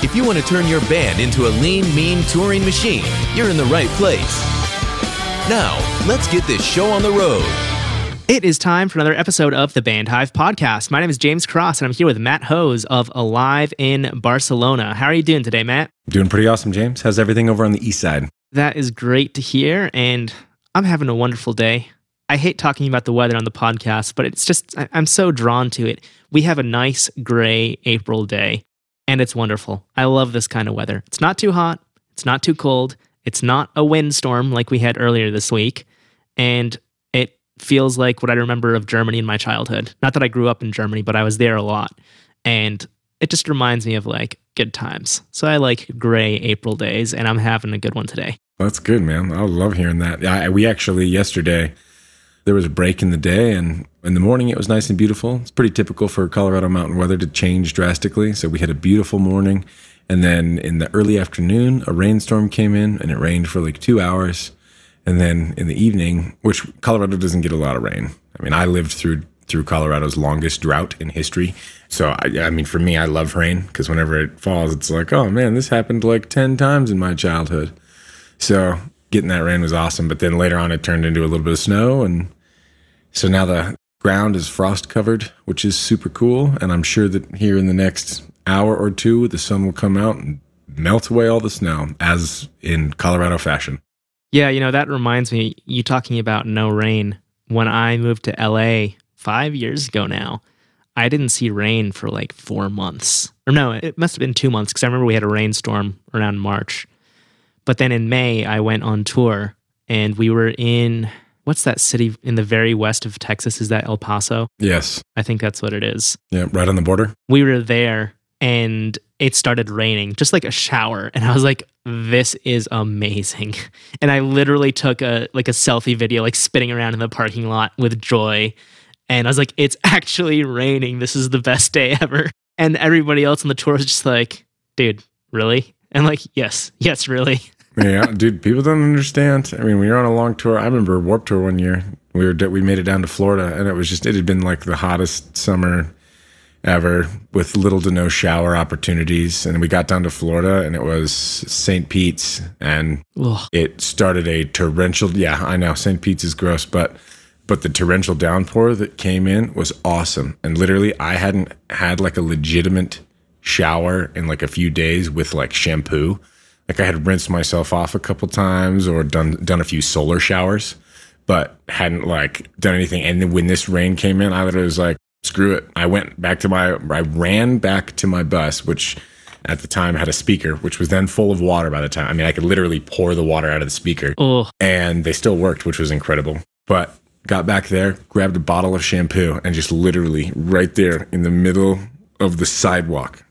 If you want to turn your band into a lean, mean touring machine, you're in the right place. Now, let's get this show on the road. It is time for another episode of the Band Hive Podcast. My name is James Cross, and I'm here with Matt Hose of Alive in Barcelona. How are you doing today, Matt? Doing pretty awesome, James. How's everything over on the east side? That is great to hear, and I'm having a wonderful day. I hate talking about the weather on the podcast, but it's just, I'm so drawn to it. We have a nice gray April day, and it's wonderful. I love this kind of weather. It's not too hot, it's not too cold, it's not a windstorm like we had earlier this week, and it feels like what I remember of Germany in my childhood. Not that I grew up in Germany, but I was there a lot, and it just reminds me of like good times. So I like gray April days, and I'm having a good one today. That's good, man. I love hearing that. I, we actually yesterday there was a break in the day, and in the morning it was nice and beautiful. It's pretty typical for Colorado mountain weather to change drastically. So we had a beautiful morning, and then in the early afternoon, a rainstorm came in, and it rained for like two hours. And then in the evening, which Colorado doesn't get a lot of rain. I mean, I lived through through Colorado's longest drought in history. So I, I mean, for me, I love rain because whenever it falls, it's like, oh man, this happened like ten times in my childhood. So getting that rain was awesome. But then later on, it turned into a little bit of snow, and so now the ground is frost covered, which is super cool. And I'm sure that here in the next hour or two, the sun will come out and melt away all the snow, as in Colorado fashion. Yeah, you know, that reminds me, you talking about no rain. When I moved to LA five years ago now, I didn't see rain for like four months. Or no, it must have been two months because I remember we had a rainstorm around March. But then in May, I went on tour and we were in what's that city in the very west of Texas? Is that El Paso? Yes. I think that's what it is. Yeah, right on the border. We were there and it started raining, just like a shower. And I was like, this is amazing. And I literally took a like a selfie video, like spinning around in the parking lot with joy. And I was like, it's actually raining. This is the best day ever. And everybody else on the tour was just like, dude, really? And like, yes, yes, really. yeah, dude, people don't understand. I mean, we were on a long tour. I remember Warped Tour one year. We were we made it down to Florida, and it was just it had been like the hottest summer ever with little to no shower opportunities. And we got down to Florida, and it was St. Pete's, and Ugh. it started a torrential. Yeah, I know St. Pete's is gross, but but the torrential downpour that came in was awesome. And literally, I hadn't had like a legitimate shower in like a few days with like shampoo. Like I had rinsed myself off a couple times or done done a few solar showers, but hadn't like done anything. And then when this rain came in, I literally was like, screw it. I went back to my I ran back to my bus, which at the time had a speaker, which was then full of water by the time. I mean, I could literally pour the water out of the speaker. Oh, And they still worked, which was incredible. But got back there, grabbed a bottle of shampoo, and just literally right there in the middle of the sidewalk,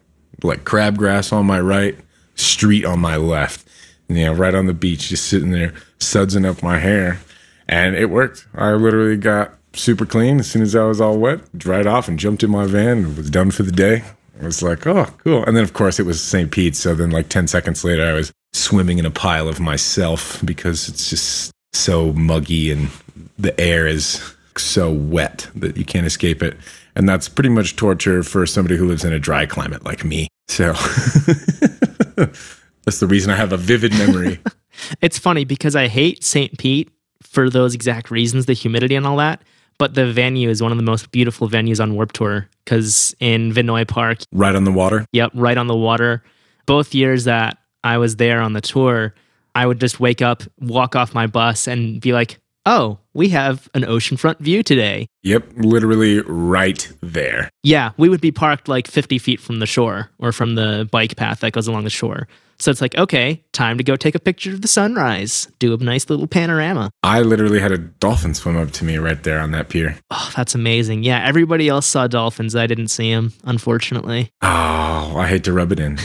like crabgrass on my right, street on my left, you know, right on the beach, just sitting there sudsing up my hair. And it worked. I literally got super clean as soon as I was all wet, dried off, and jumped in my van and was done for the day. I was like, oh, cool. And then, of course, it was St. Pete's. So then, like 10 seconds later, I was swimming in a pile of myself because it's just so muggy and the air is so wet that you can't escape it. And that's pretty much torture for somebody who lives in a dry climate like me. So that's the reason I have a vivid memory. it's funny because I hate St. Pete for those exact reasons, the humidity and all that. But the venue is one of the most beautiful venues on Warped Tour because in Vinoy Park, right on the water. Yep, right on the water. Both years that I was there on the tour, I would just wake up, walk off my bus, and be like, oh, we have an oceanfront view today. Yep, literally right there. Yeah, we would be parked like 50 feet from the shore or from the bike path that goes along the shore. So it's like, okay, time to go take a picture of the sunrise, do a nice little panorama. I literally had a dolphin swim up to me right there on that pier. Oh, that's amazing. Yeah, everybody else saw dolphins. I didn't see them, unfortunately. Oh, I hate to rub it in.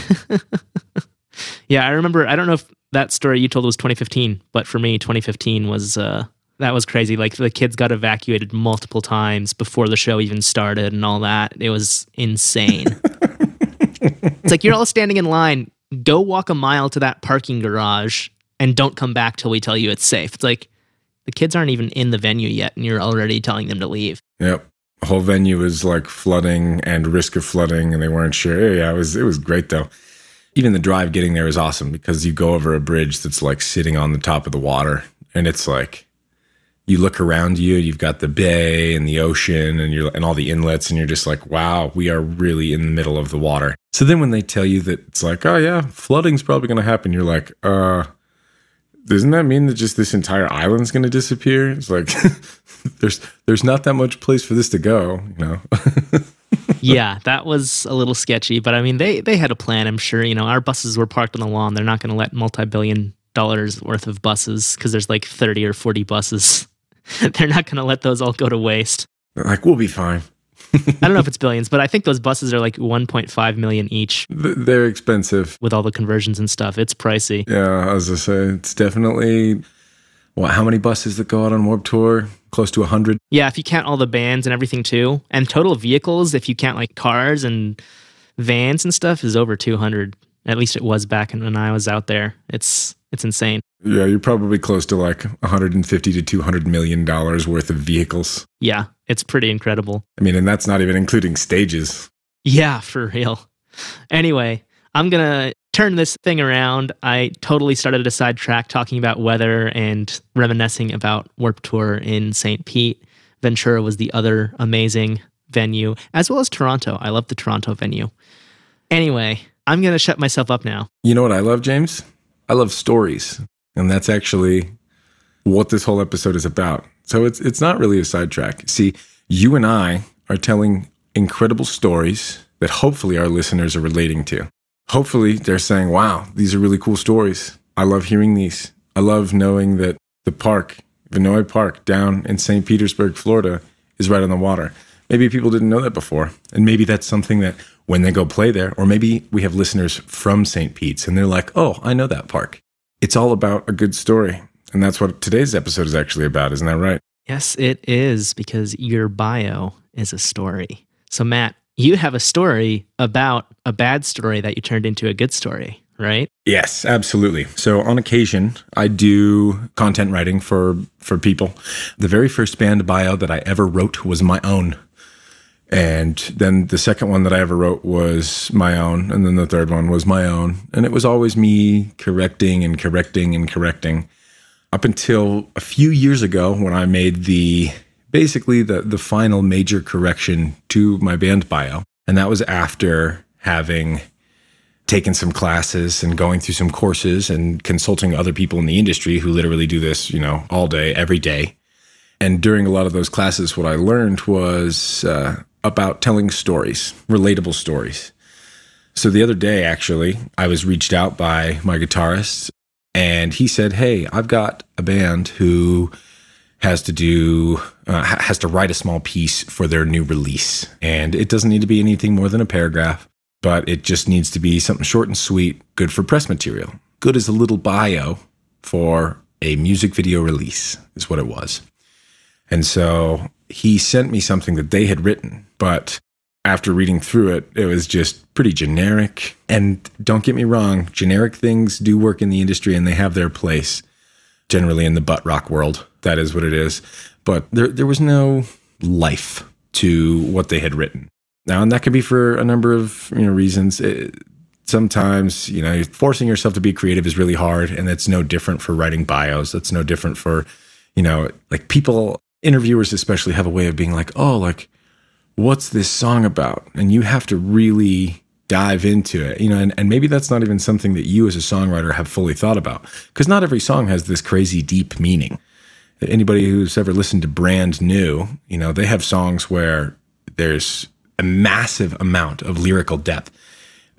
yeah, I remember, I don't know if that story you told was 2015, but for me, 2015 was uh, that was crazy. Like the kids got evacuated multiple times before the show even started and all that. It was insane. it's like you're all standing in line. Go walk a mile to that parking garage and don't come back till we tell you it's safe. It's like the kids aren't even in the venue yet and you're already telling them to leave. Yep. The whole venue was like flooding and risk of flooding and they weren't sure. Yeah, it was it was great though. Even the drive getting there is awesome because you go over a bridge that's like sitting on the top of the water and it's like you look around you, you've got the bay and the ocean and you're and all the inlets, and you're just like, wow, we are really in the middle of the water. So then when they tell you that it's like, oh yeah, flooding's probably gonna happen, you're like, uh doesn't that mean that just this entire island's gonna disappear? It's like there's there's not that much place for this to go, you know. yeah, that was a little sketchy, but I mean they they had a plan, I'm sure. You know, our buses were parked on the lawn. They're not gonna let multi billion dollars worth of buses because there's like 30 or 40 buses They're not going to let those all go to waste. Like, we'll be fine. I don't know if it's billions, but I think those buses are like 1.5 million each. They're expensive with all the conversions and stuff. It's pricey. Yeah, as I say, it's definitely. What? How many buses that go out on Warped Tour? Close to hundred. Yeah, if you count all the bands and everything too, and total vehicles, if you count like cars and vans and stuff, is over 200. At least it was back when I was out there. It's it's insane. Yeah, you're probably close to like 150 to 200 million dollars worth of vehicles. Yeah, it's pretty incredible. I mean, and that's not even including stages. Yeah, for real. Anyway, I'm going to turn this thing around. I totally started a sidetrack talking about weather and reminiscing about Warped Tour in St. Pete. Ventura was the other amazing venue, as well as Toronto. I love the Toronto venue. Anyway, I'm going to shut myself up now. You know what I love, James? I love stories. And that's actually what this whole episode is about. So it's it's not really a sidetrack. See, you and I are telling incredible stories that hopefully our listeners are relating to. Hopefully they're saying, "Wow, these are really cool stories. I love hearing these. I love knowing that the park, Vinoy Park down in St. Petersburg, Florida is right on the water." Maybe people didn't know that before. And maybe that's something that when they go play there, or maybe we have listeners from St. Pete's and they're like, oh, I know that park. It's all about a good story. And that's what today's episode is actually about. Isn't that right? Yes, it is, because your bio is a story. So, Matt, you have a story about a bad story that you turned into a good story right? Yes, absolutely. So on occasion, I do content writing for for people. The very first band bio that I ever wrote was my own. And then the second one that I ever wrote was my own. And then the third one was my own. And it was always me correcting and correcting and correcting up until a few years ago when I made the basically the, the final major correction to my band bio. And that was after having taken some classes and going through some courses and consulting other people in the industry who literally do this, you know, all day, every day. And during a lot of those classes, what I learned was uh, about telling stories, relatable stories. So the other day, actually, I was reached out by my guitarist, and he said, "Hey, I've got a band who." has to do uh, has to write a small piece for their new release and it doesn't need to be anything more than a paragraph but it just needs to be something short and sweet, good for press material. Good as a little bio for a music video release, is what it was. And so he sent me something that they had written, but after reading through it, it was just pretty generic. And don't get me wrong, generic things do work in the industry and they have their place generally in the butt rock world. That is what it is. But there, there was no life to what they had written. Now, and that could be for a number of you know reasons. It, sometimes you know forcing yourself to be creative is really hard, and that's no different for writing bios. That's no different for you know like people interviewers especially have a way of being like, oh, like what's this song about? And you have to really dive into it, you know, and, and maybe that's not even something that you as a songwriter have fully thought about because not every song has this crazy deep meaning. Anybody who's ever listened to Brand New, you know, they have songs where there's a massive amount of lyrical depth.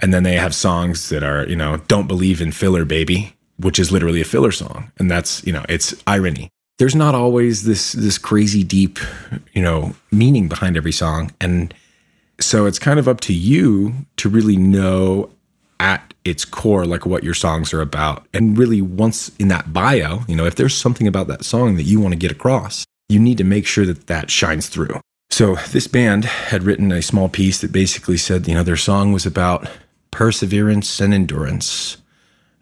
And then they have songs that are, you know, Don't Believe in Filler Baby, which is literally a filler song. And that's, you know, it's irony. There's not always this this crazy deep, you know, meaning behind every song. And so it's kind of up to you to really know at its core like what your songs are about. And really once in that bio, you know, if there's something about that song that you want to get across, you need to make sure that that shines through. So this band had written a small piece that basically said, you know, their song was about perseverance and endurance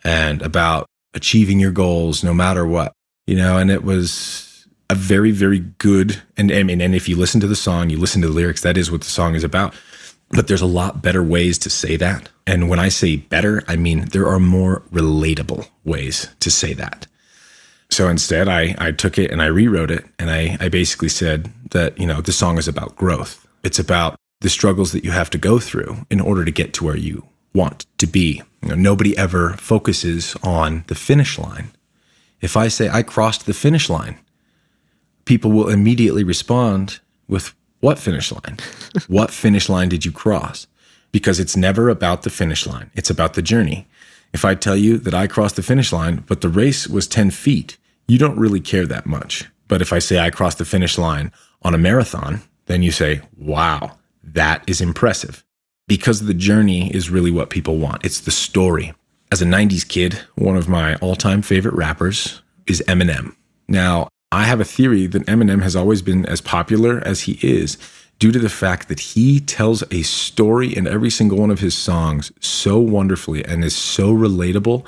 and about achieving your goals no matter what. You know, and it was a very very good and I mean and if you listen to the song, you listen to the lyrics, that is what the song is about. But there's a lot better ways to say that. And when I say better, I mean there are more relatable ways to say that. So instead, I, I took it and I rewrote it. And I, I basically said that, you know, the song is about growth. It's about the struggles that you have to go through in order to get to where you want to be. You know, nobody ever focuses on the finish line. If I say I crossed the finish line, people will immediately respond with what finish line? what finish line did you cross? Because it's never about the finish line. It's about the journey. If I tell you that I crossed the finish line, but the race was 10 feet, you don't really care that much. But if I say I crossed the finish line on a marathon, then you say, wow, that is impressive. Because the journey is really what people want. It's the story. As a 90s kid, one of my all time favorite rappers is Eminem. Now, I have a theory that Eminem has always been as popular as he is due to the fact that he tells a story in every single one of his songs so wonderfully and is so relatable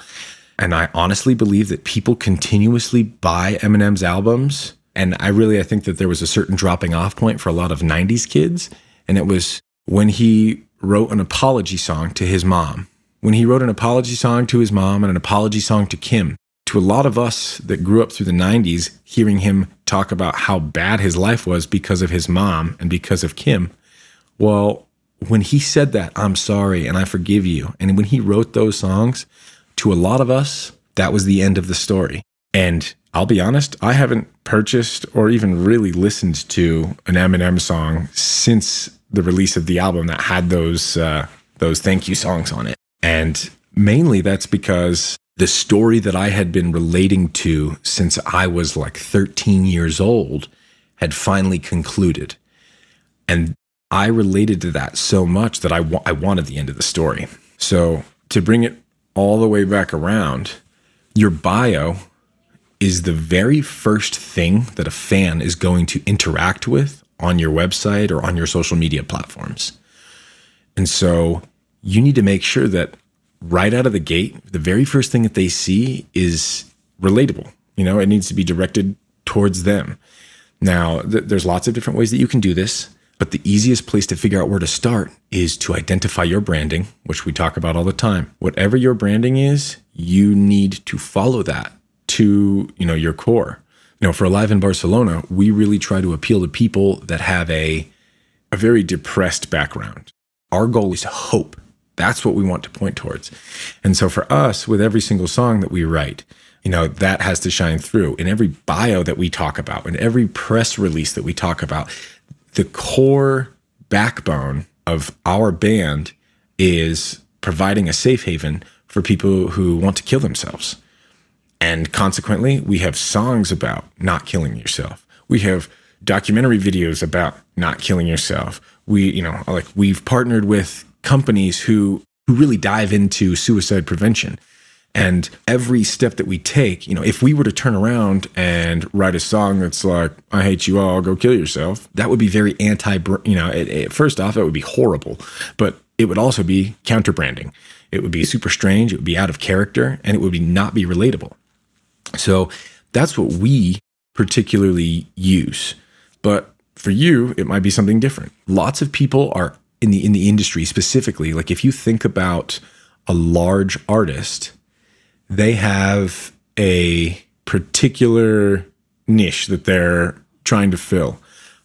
and I honestly believe that people continuously buy Eminem's albums. And I really, I think that there was a certain dropping off point for a lot of 90s kids. And it was when he wrote an apology song to his mom. When he wrote an apology song to his mom and an apology song to Kim, to a lot of us that grew up through the 90s, hearing him talk about how bad his life was because of his mom and because of Kim, well, when he said that, I'm sorry and I forgive you, and when he wrote those songs, to a lot of us, that was the end of the story. And I'll be honest, I haven't purchased or even really listened to an Eminem song since the release of the album that had those uh, those thank you songs on it. And mainly that's because the story that I had been relating to since I was like 13 years old had finally concluded. And I related to that so much that I, wa- I wanted the end of the story. So to bring it all the way back around, your bio is the very first thing that a fan is going to interact with on your website or on your social media platforms. And so you need to make sure that right out of the gate, the very first thing that they see is relatable. You know, it needs to be directed towards them. Now, th- there's lots of different ways that you can do this. But the easiest place to figure out where to start is to identify your branding, which we talk about all the time. Whatever your branding is, you need to follow that to, you know, your core. You know, for Alive in Barcelona, we really try to appeal to people that have a a very depressed background. Our goal is hope. That's what we want to point towards. And so for us, with every single song that we write, you know, that has to shine through in every bio that we talk about, in every press release that we talk about the core backbone of our band is providing a safe haven for people who want to kill themselves. And consequently, we have songs about not killing yourself. We have documentary videos about not killing yourself. We, you know, like we've partnered with companies who who really dive into suicide prevention. And every step that we take, you know, if we were to turn around and write a song that's like, I hate you all, go kill yourself, that would be very anti, you know, it, it, first off, it would be horrible, but it would also be counter branding. It would be super strange. It would be out of character and it would be not be relatable. So that's what we particularly use. But for you, it might be something different. Lots of people are in the in the industry specifically. Like if you think about a large artist they have a particular niche that they're trying to fill.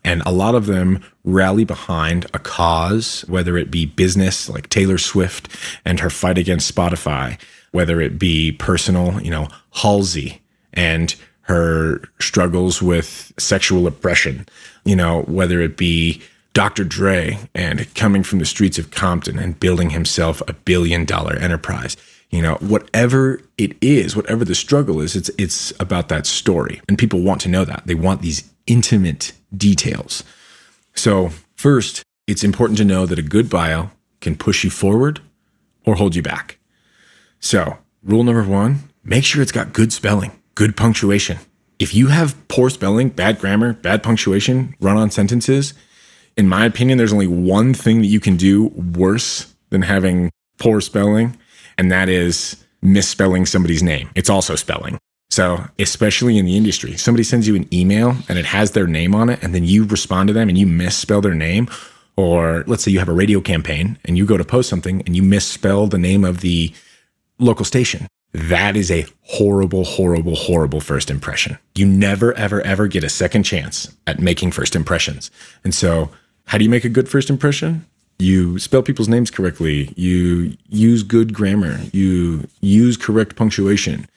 And a lot of them rally behind a cause, whether it be business, like Taylor Swift and her fight against Spotify, whether it be personal, you know, Halsey and her struggles with sexual oppression, you know, whether it be Dr. Dre and coming from the streets of Compton and building himself a billion dollar enterprise. You know, whatever it is, whatever the struggle is, it's it's about that story. And people want to know that. They want these intimate details. So, first, it's important to know that a good bio can push you forward or hold you back. So, rule number 1, make sure it's got good spelling, good punctuation. If you have poor spelling, bad grammar, bad punctuation, run on sentences, in my opinion, there's only one thing that you can do worse than having poor spelling, and that is misspelling somebody's name. It's also spelling. So, especially in the industry, somebody sends you an email and it has their name on it, and then you respond to them and you misspell their name. Or let's say you have a radio campaign and you go to post something and you misspell the name of the local station. That is a horrible, horrible, horrible first impression. You never, ever, ever get a second chance at making first impressions. And so, how do you make a good first impression? you spell people's names correctly, you use good grammar, you use correct punctuation.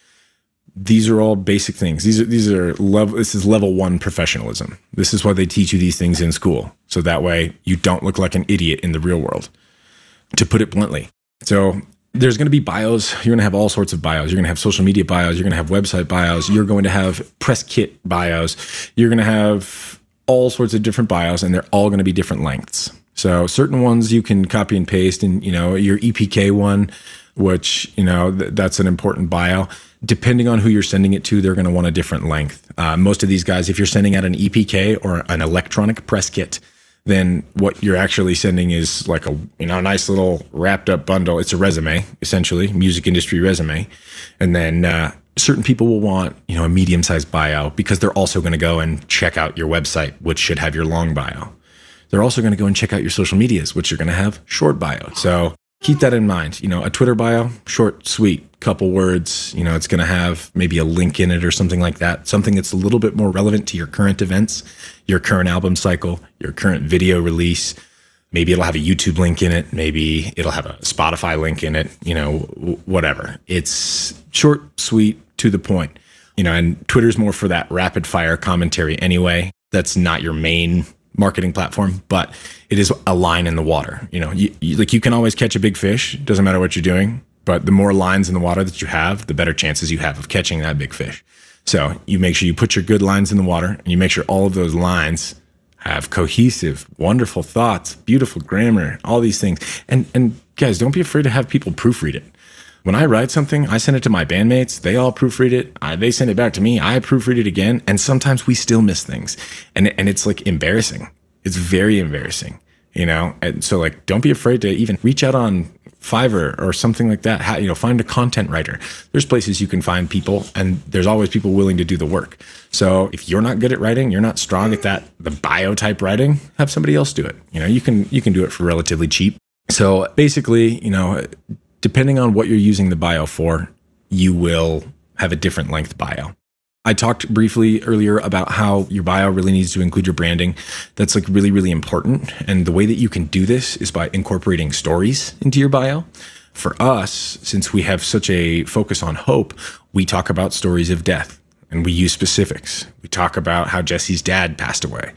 These are all basic things. These are these are level this is level 1 professionalism. This is why they teach you these things in school. So that way you don't look like an idiot in the real world. To put it bluntly. So there's going to be bios. You're going to have all sorts of bios. You're going to have social media bios. You're going to have website bios. You're going to have press kit bios. You're going to have all sorts of different bios, and they're all going to be different lengths. So certain ones you can copy and paste, and you know your EPK one, which you know th- that's an important bio. Depending on who you're sending it to, they're going to want a different length. Uh, most of these guys, if you're sending out an EPK or an electronic press kit, then what you're actually sending is like a you know a nice little wrapped up bundle. It's a resume essentially, music industry resume, and then uh, certain people will want you know a medium sized bio because they're also going to go and check out your website, which should have your long bio. They're also going to go and check out your social medias, which you're going to have short bio So keep that in mind. You know, a Twitter bio, short, sweet, couple words. You know, it's going to have maybe a link in it or something like that. Something that's a little bit more relevant to your current events, your current album cycle, your current video release. Maybe it'll have a YouTube link in it. Maybe it'll have a Spotify link in it. You know, whatever. It's short, sweet, to the point. You know, and Twitter's more for that rapid fire commentary anyway. That's not your main marketing platform, but it is a line in the water. You know, you, you, like you can always catch a big fish. Doesn't matter what you're doing, but the more lines in the water that you have, the better chances you have of catching that big fish. So you make sure you put your good lines in the water, and you make sure all of those lines have cohesive, wonderful thoughts, beautiful grammar, all these things. And and guys, don't be afraid to have people proofread it. When I write something, I send it to my bandmates. They all proofread it. I, they send it back to me. I proofread it again. And sometimes we still miss things. And, and it's like embarrassing. It's very embarrassing, you know? And so like, don't be afraid to even reach out on Fiverr or something like that. How, you know, find a content writer. There's places you can find people and there's always people willing to do the work. So if you're not good at writing, you're not strong at that, the bio type writing, have somebody else do it. You know, you can, you can do it for relatively cheap. So basically, you know, depending on what you're using the bio for, you will have a different length bio. I talked briefly earlier about how your bio really needs to include your branding. That's like really, really important. And the way that you can do this is by incorporating stories into your bio. For us, since we have such a focus on hope, we talk about stories of death and we use specifics. We talk about how Jesse's dad passed away.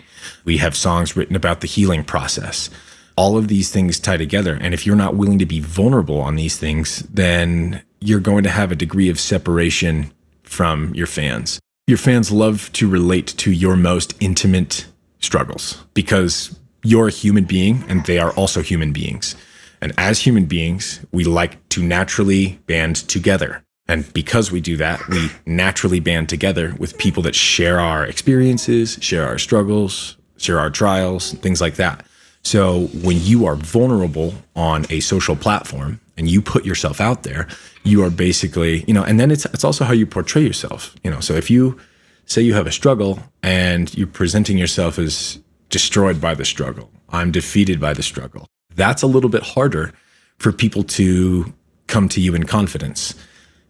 We have songs written about the healing process all of these things tie together. And if you're not willing to be vulnerable on these things, then you're going to have a degree of separation from your fans. Your fans love to relate to your most intimate struggles because you're a human being and they are also human beings. And as human beings, we like to naturally band together. And because we do that, we naturally band together with people that share our experiences, share our struggles, share our trials, things like that. So when you are vulnerable on a social platform and you put yourself out there, you are basically, you know, and then it's it's also how you portray yourself. You know, so if you say you have a struggle and you're presenting yourself as destroyed by the struggle, I'm defeated by the struggle. That's a little bit harder for people to come to you in confidence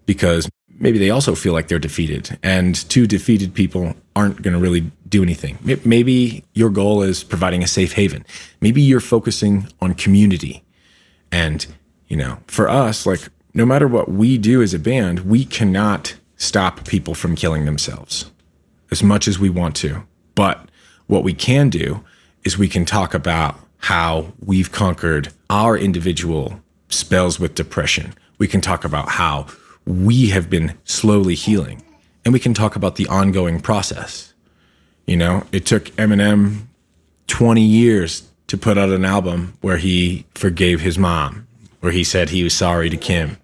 because maybe they also feel like they're defeated and two defeated people aren't going to really do anything maybe your goal is providing a safe haven maybe you're focusing on community and you know for us like no matter what we do as a band we cannot stop people from killing themselves as much as we want to. But what we can do is we can talk about how we've conquered our individual spells with depression. We can talk about how we have been slowly healing. And we can talk about the ongoing process. You know, it took Eminem 20 years to put out an album where he forgave his mom, where he said he was sorry to Kim.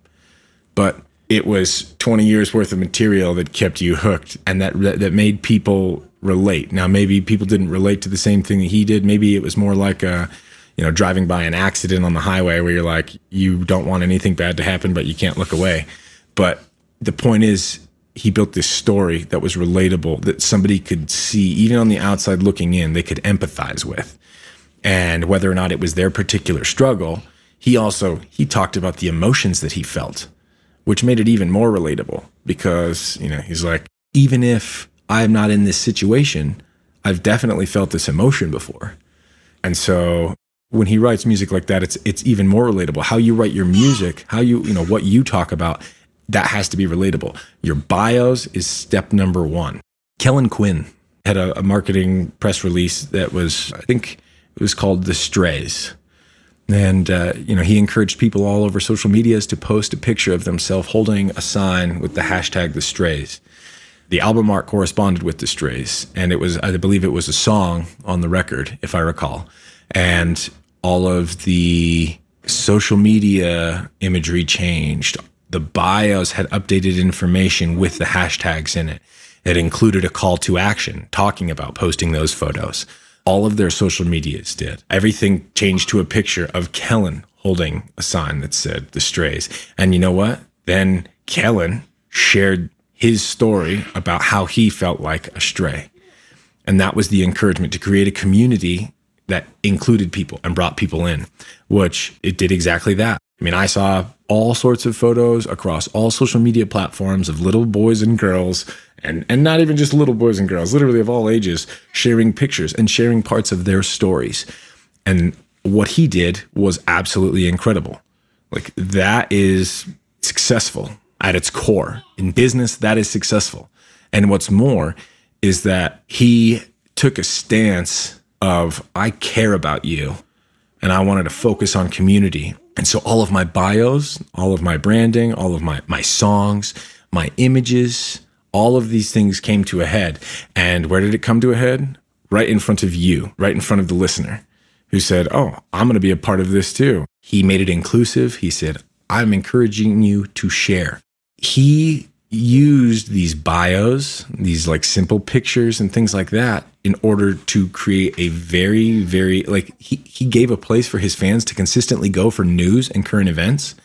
But it was 20 years worth of material that kept you hooked and that that made people relate. Now maybe people didn't relate to the same thing that he did. Maybe it was more like a you know driving by an accident on the highway where you're like you don't want anything bad to happen but you can't look away. But the point is he built this story that was relatable that somebody could see even on the outside looking in they could empathize with. And whether or not it was their particular struggle he also he talked about the emotions that he felt which made it even more relatable because you know he's like even if i'm not in this situation i've definitely felt this emotion before. And so when he writes music like that it's it's even more relatable. How you write your music how you you know what you talk about that has to be relatable. Your bios is step number one. Kellin Quinn had a, a marketing press release that was, I think it was called The Strays. And, uh, you know, he encouraged people all over social medias to post a picture of themselves holding a sign with the hashtag The Strays. The album art corresponded with The Strays. And it was, I believe it was a song on the record, if I recall. And all of the social media imagery changed the bios had updated information with the hashtags in it. It included a call to action talking about posting those photos. All of their social medias did. Everything changed to a picture of Kellin holding a sign that said the strays. And you know what? Then Kellin shared his story about how he felt like a stray. And that was the encouragement to create a community that included people and brought people in, which it did exactly that. I mean, I saw all sorts of photos across all social media platforms of little boys and girls, and, and not even just little boys and girls, literally of all ages, sharing pictures and sharing parts of their stories. And what he did was absolutely incredible. Like, that is successful at its core. In business, that is successful. And what's more is that he took a stance of, I care about you and I wanted to focus on community. And so all of my bios, all of my branding, all of my my songs, my images, all of these things came to a head. And where did it come to a head? Right in front of you, right in front of the listener who said, "Oh, I'm going to be a part of this too." He made it inclusive. He said, "I'm encouraging you to share." He used these bios, these like simple pictures and things like that in order to create a very, very like he, he gave a place for his fans to consistently go for news and current events.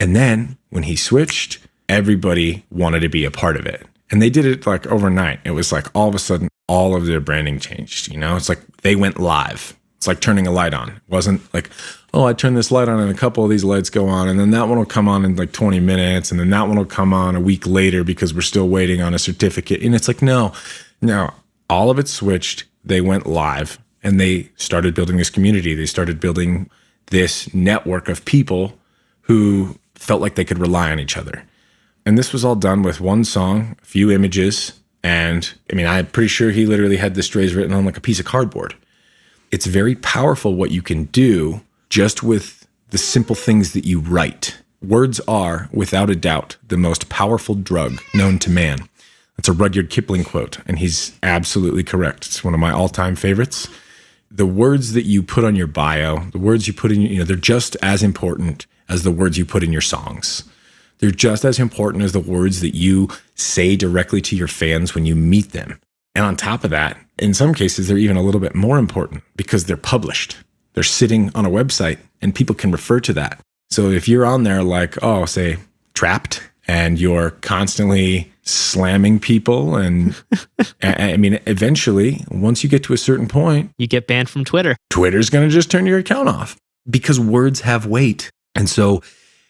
And then when he switched, everybody wanted to be a part of it. And they did it like overnight. It was like all of a sudden all of their branding changed. You know, it's like they went live. It's like turning a light on. It wasn't like, oh, I turn this light on and a couple of these lights go on, and then that one will come on in like 20 minutes, and then that one will come on a week later because we're still waiting on a certificate. And it's like, no, no, all of it switched. They went live and they started building this community. They started building this network of people who felt like they could rely on each other. And this was all done with one song, a few images, and I mean, I'm pretty sure he literally had the strays written on like a piece of cardboard it's very powerful what you can do just with the simple things that you write. Words are, without a doubt, the most powerful drug known to man. That's a Rudyard Kipling quote, and he's absolutely correct. It's one of my all time favorites. The words that you put on your bio, the words you put in, you know, they're just as important as the words you put in your songs. They're just as important as the words that you say directly to your fans when you meet them. And on top of that, in some cases, they're even a little bit more important because they're published. They're sitting on a website and people can refer to that. So if you're on there, like, oh, say, trapped, and you're constantly slamming people, and I mean, eventually, once you get to a certain point, you get banned from Twitter. Twitter's going to just turn your account off because words have weight. And so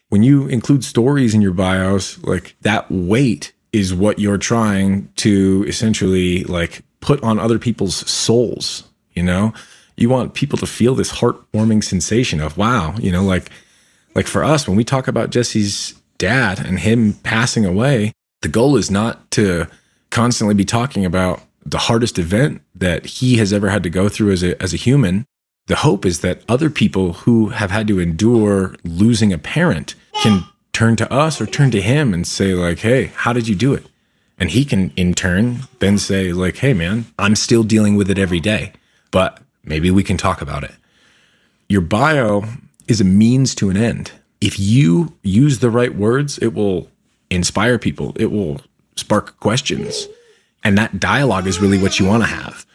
when you include stories in your bios, like that weight is what you're trying to essentially like put on other people's souls, you know? You want people to feel this heartwarming sensation of wow, you know, like like for us when we talk about Jesse's dad and him passing away, the goal is not to constantly be talking about the hardest event that he has ever had to go through as a, as a human. The hope is that other people who have had to endure losing a parent can turn to us or turn to him and say, like, hey, how did you do it? And he can, in turn, then say, like, hey, man, I'm still dealing with it every day, but maybe we can talk about it. Your bio is a means to an end. If you use the right words, it will inspire people, it will spark questions. And that dialogue is really what you want to have.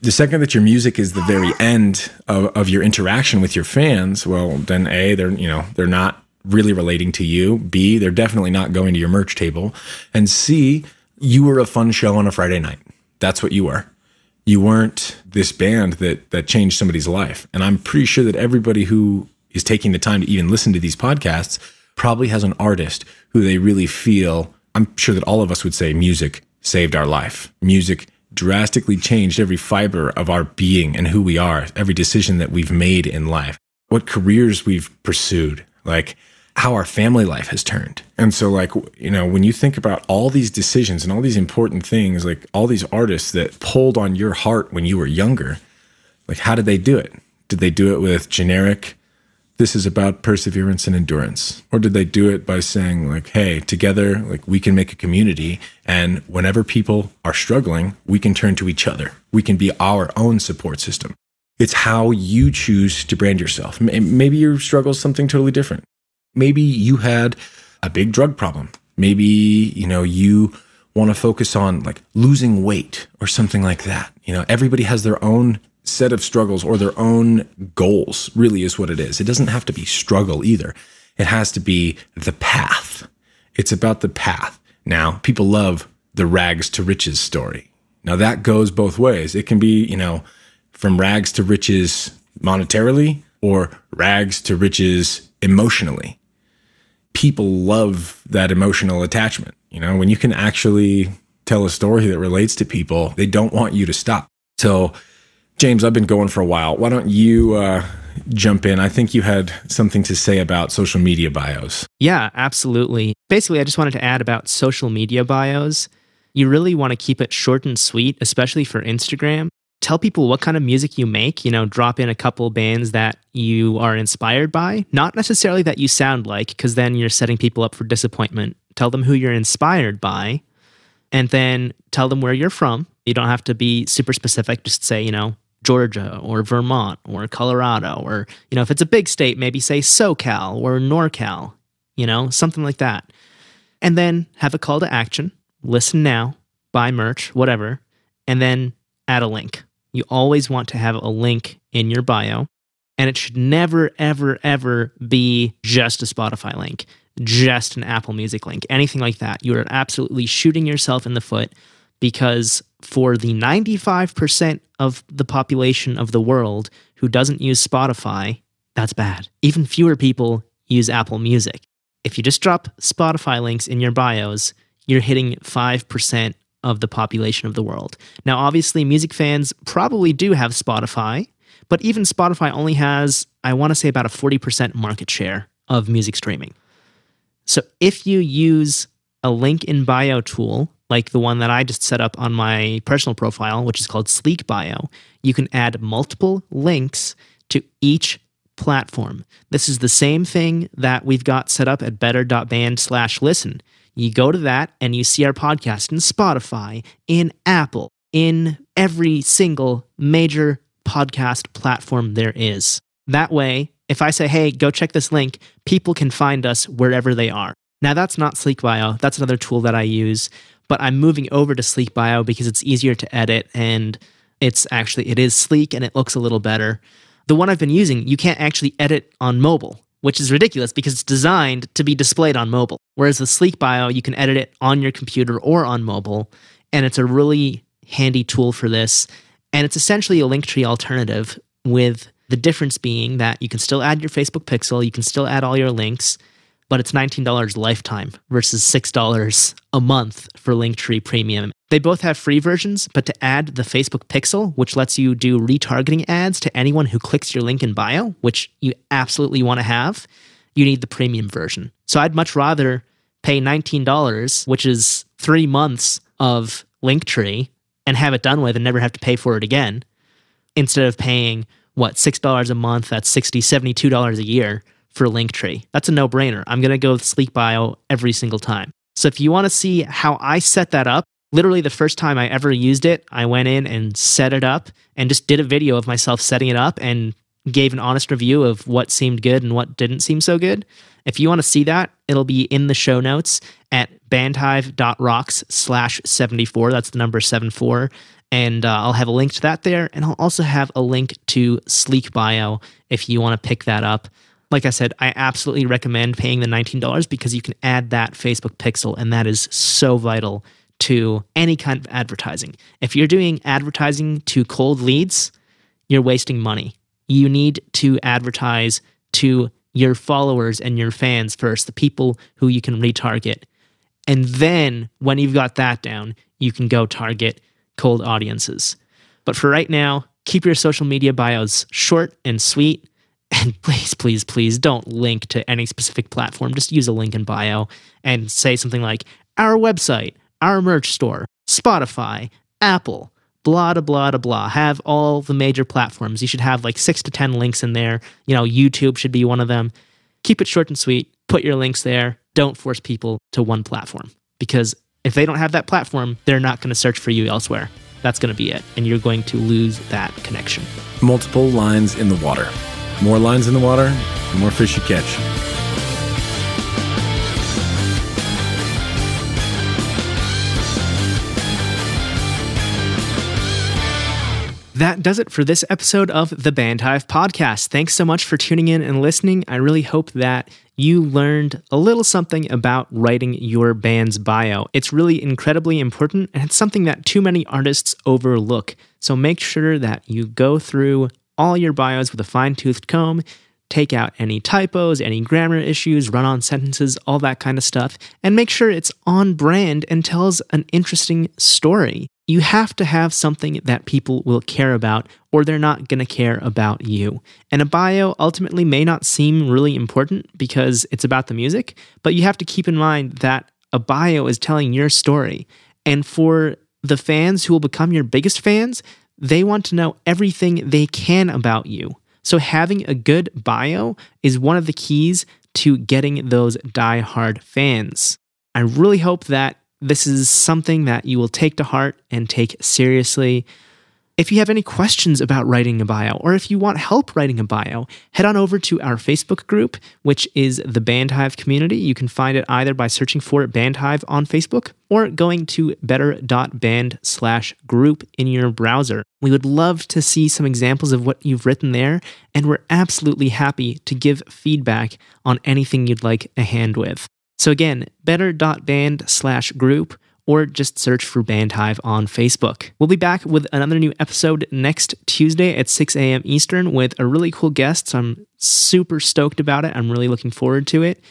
The second that your music is the very end of, of your interaction with your fans, well, then A, they're, you know, they're not really relating to you. B, they're definitely not going to your merch table. And C, you were a fun show on a Friday night. That's what you were. You weren't this band that that changed somebody's life. And I'm pretty sure that everybody who is taking the time to even listen to these podcasts probably has an artist who they really feel. I'm sure that all of us would say music saved our life. Music drastically changed every fiber of our being and who we are, every decision that we've made in life, what careers we've pursued. Like, how our family life has turned. And so, like, you know, when you think about all these decisions and all these important things, like all these artists that pulled on your heart when you were younger, like, how did they do it? Did they do it with generic, this is about perseverance and endurance? Or did they do it by saying, like, hey, together, like, we can make a community. And whenever people are struggling, we can turn to each other. We can be our own support system. It's how you choose to brand yourself. Maybe your struggle is something totally different. Maybe you had a big drug problem. Maybe, you know, you want to focus on like losing weight or something like that. You know, everybody has their own set of struggles or their own goals, really is what it is. It doesn't have to be struggle either. It has to be the path. It's about the path. Now, people love the rags to riches story. Now, that goes both ways. It can be, you know, from rags to riches monetarily or rags to riches emotionally people love that emotional attachment. You know, when you can actually tell a story that relates to people, they don't want you to stop. So, James, I've been going for a while. Why don't you uh, jump in? I think you had something to say about social media bios. Yeah, absolutely. Basically, I just wanted to add about social media bios. You really want to keep it short and sweet, especially for Instagram tell people what kind of music you make, you know, drop in a couple bands that you are inspired by, not necessarily that you sound like, because then you're setting people up for disappointment. Tell them who you're inspired by, and then tell them where you're from. You don't have to be super specific, just say, you know, Georgia or Vermont or Colorado, or, you know, if it's a big state, maybe say SoCal or NorCal, you know, something like that. And then have a call to action, listen now, buy merch, whatever, and then add a link you always want to have a link in your bio. And it should never, ever, ever be just a Spotify link, just an Apple Music link, anything like that. You are absolutely shooting yourself in the foot because for the 95% of the population of the world who doesn't use Spotify, that's bad. Even fewer people use Apple Music. If you just drop Spotify links in your bios, you're hitting 5% of the population of the world. Now, obviously, music fans probably do have Spotify, but even Spotify only has, I want to say, about a 40% market share of music streaming. So if you use a link in bio tool, like the one that I just set up on my personal profile, which is called Sleek Bio, you can add multiple links to each platform. This is the same thing that we've got set up at better.band slash listen. You go to that and you see our podcast in Spotify, in Apple, in every single major podcast platform there is. That way, if I say, hey, go check this link, people can find us wherever they are. Now, that's not Sleek Bio. That's another tool that I use, but I'm moving over to Sleek Bio because it's easier to edit and it's actually, it is sleek and it looks a little better. The one I've been using, you can't actually edit on mobile which is ridiculous because it's designed to be displayed on mobile. Whereas the Sleek Bio, you can edit it on your computer or on mobile, and it's a really handy tool for this. And it's essentially a Linktree alternative with the difference being that you can still add your Facebook pixel, you can still add all your links, but it's $19 lifetime versus $6 a month for Linktree Premium. They both have free versions, but to add the Facebook Pixel, which lets you do retargeting ads to anyone who clicks your link in bio, which you absolutely want to have, you need the premium version. So I'd much rather pay $19, which is three months of Linktree and have it done with and never have to pay for it again instead of paying what $6 a month that's $60, $72 a year for Linktree. That's a no-brainer. I'm going to go with Sleek Bio every single time. So if you want to see how I set that up, literally the first time I ever used it, I went in and set it up and just did a video of myself setting it up and gave an honest review of what seemed good and what didn't seem so good. If you want to see that, it'll be in the show notes at bandhive.rocks slash 74. That's the number 74. And uh, I'll have a link to that there. And I'll also have a link to Sleek Bio if you want to pick that up. Like I said, I absolutely recommend paying the $19 because you can add that Facebook pixel, and that is so vital to any kind of advertising. If you're doing advertising to cold leads, you're wasting money. You need to advertise to your followers and your fans first, the people who you can retarget. And then when you've got that down, you can go target cold audiences. But for right now, keep your social media bios short and sweet. And please, please, please don't link to any specific platform. Just use a link in bio and say something like our website, our merch store, Spotify, Apple, blah, blah, blah, blah. Have all the major platforms. You should have like six to 10 links in there. You know, YouTube should be one of them. Keep it short and sweet. Put your links there. Don't force people to one platform because if they don't have that platform, they're not going to search for you elsewhere. That's going to be it. And you're going to lose that connection. Multiple lines in the water. More lines in the water, the more fish you catch. That does it for this episode of the Bandhive podcast. Thanks so much for tuning in and listening. I really hope that you learned a little something about writing your band's bio. It's really incredibly important and it's something that too many artists overlook. So make sure that you go through all your bios with a fine toothed comb. Take out any typos, any grammar issues, run on sentences, all that kind of stuff, and make sure it's on brand and tells an interesting story you have to have something that people will care about, or they're not going to care about you. And a bio ultimately may not seem really important because it's about the music, but you have to keep in mind that a bio is telling your story. And for the fans who will become your biggest fans, they want to know everything they can about you. So having a good bio is one of the keys to getting those die-hard fans. I really hope that this is something that you will take to heart and take seriously. If you have any questions about writing a bio, or if you want help writing a bio, head on over to our Facebook group, which is the Bandhive community. You can find it either by searching for Bandhive on Facebook or going to better.band slash group in your browser. We would love to see some examples of what you've written there, and we're absolutely happy to give feedback on anything you'd like a hand with. So again, better.band slash group or just search for Bandhive on Facebook. We'll be back with another new episode next Tuesday at 6 a.m. Eastern with a really cool guest. So I'm super stoked about it. I'm really looking forward to it.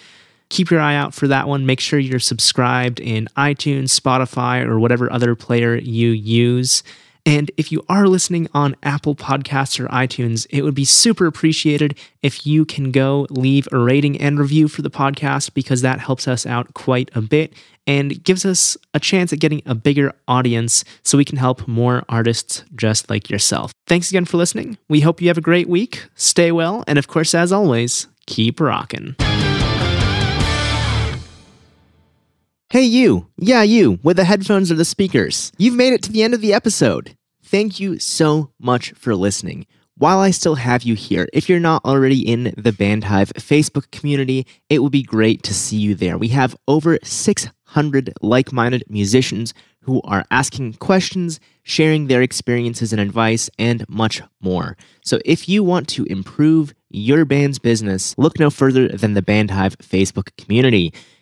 Keep your eye out for that one. Make sure you're subscribed in iTunes, Spotify, or whatever other player you use. And if you are listening on Apple Podcasts or iTunes, it would be super appreciated if you can go leave a rating and review for the podcast because that helps us out quite a bit and gives us a chance at getting a bigger audience so we can help more artists just like yourself. Thanks again for listening. We hope you have a great week. Stay well. And of course, as always, keep rocking. Hey, you. Yeah, you, with the headphones or the speakers. You've made it to the end of the episode. Thank you so much for listening. While I still have you here, if you're not already in the Bandhive Facebook community, it would be great to see you there. We have over 600 like minded musicians who are asking questions, sharing their experiences and advice, and much more. So if you want to improve your band's business, look no further than the Bandhive Facebook community.